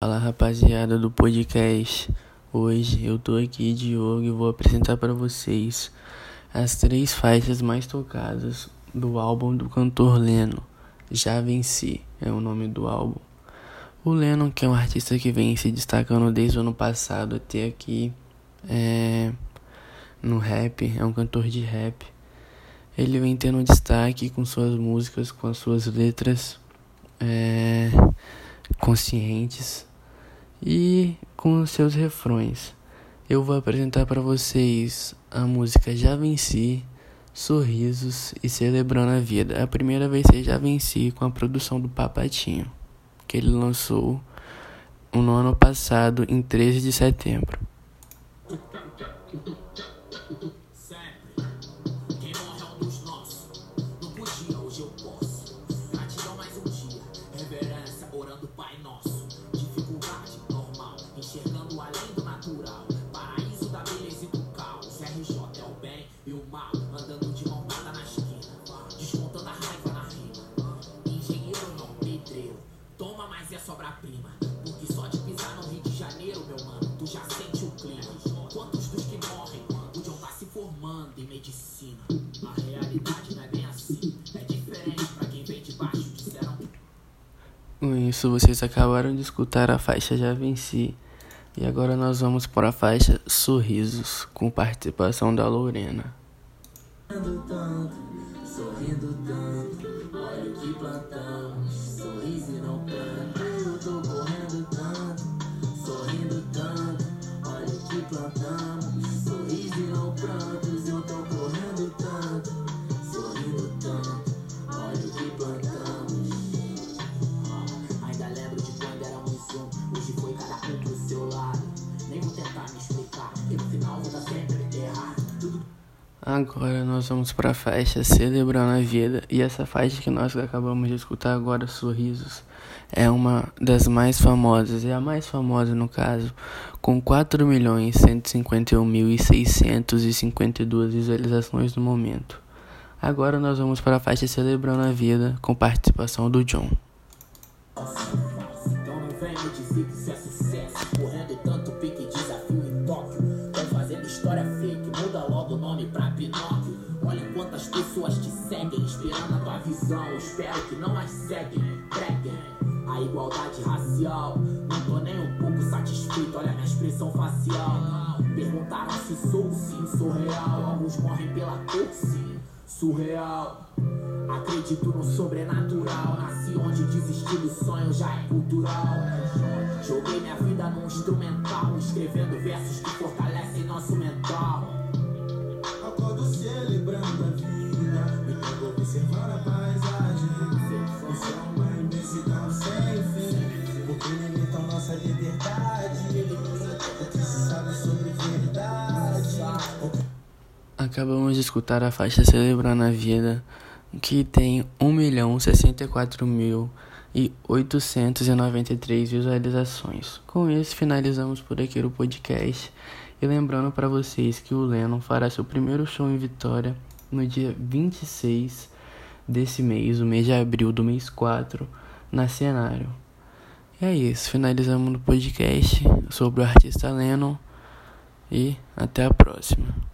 Fala rapaziada do podcast. Hoje eu tô aqui Diogo e vou apresentar para vocês as três faixas mais tocadas do álbum do cantor Leno. Já Venci é o nome do álbum. O Leno, que é um artista que vem se destacando desde o ano passado até aqui é, no rap, é um cantor de rap. Ele vem tendo destaque com suas músicas, com as suas letras é, conscientes e com seus refrões. Eu vou apresentar para vocês a música Já Venci, Sorrisos e Celebrando a Vida. A primeira vai ser Já Venci com a produção do Papatinho, que ele lançou no ano passado, em 13 de setembro. Obra-prima. Porque só de pisar no Rio de Janeiro, meu mano, tu já sente o clima. Quantos dos que morrem podiam estar tá se formando em medicina? A realidade não é bem assim. É diferente pra quem vem de baixo, disseram. Com isso, vocês acabaram de escutar a faixa Já Venci. E agora nós vamos para a faixa Sorrisos, com participação da Lorena. Sorrindo tanto, sorrindo tanto, olha o que plantamos, sorriso e não planta. Eu tô correndo tanto, sorrindo tanto, olha que plantamos, sorriso e não prantos. Eu tô correndo tanto, Agora nós vamos para a faixa Celebrando a Vida e essa faixa que nós acabamos de escutar agora, Sorrisos, é uma das mais famosas, é a mais famosa no caso, com 4.151.652 visualizações no momento. Agora nós vamos para a faixa Celebrando a Vida com participação do John. Então seguem, esperando a tua visão. Espero que não as seguem, preguem a igualdade racial. Não tô nem um pouco satisfeito, olha minha expressão facial. Perguntaram se sou sim, sou real. Alguns morrem pela cor, sim, surreal. Acredito no sobrenatural. Nasci onde desistir do sonho já é cultural. Joguei minha vida num instrumental, escrevendo versos que fortalecem Acabamos de escutar a faixa Celebrando a Vida, que tem 1.064.893 visualizações. Com isso, finalizamos por aqui o podcast. E lembrando para vocês que o Lennon fará seu primeiro show em Vitória no dia 26 desse mês, o mês de abril do mês 4, na Cenário. E é isso, finalizamos o podcast sobre o artista Lennon e até a próxima.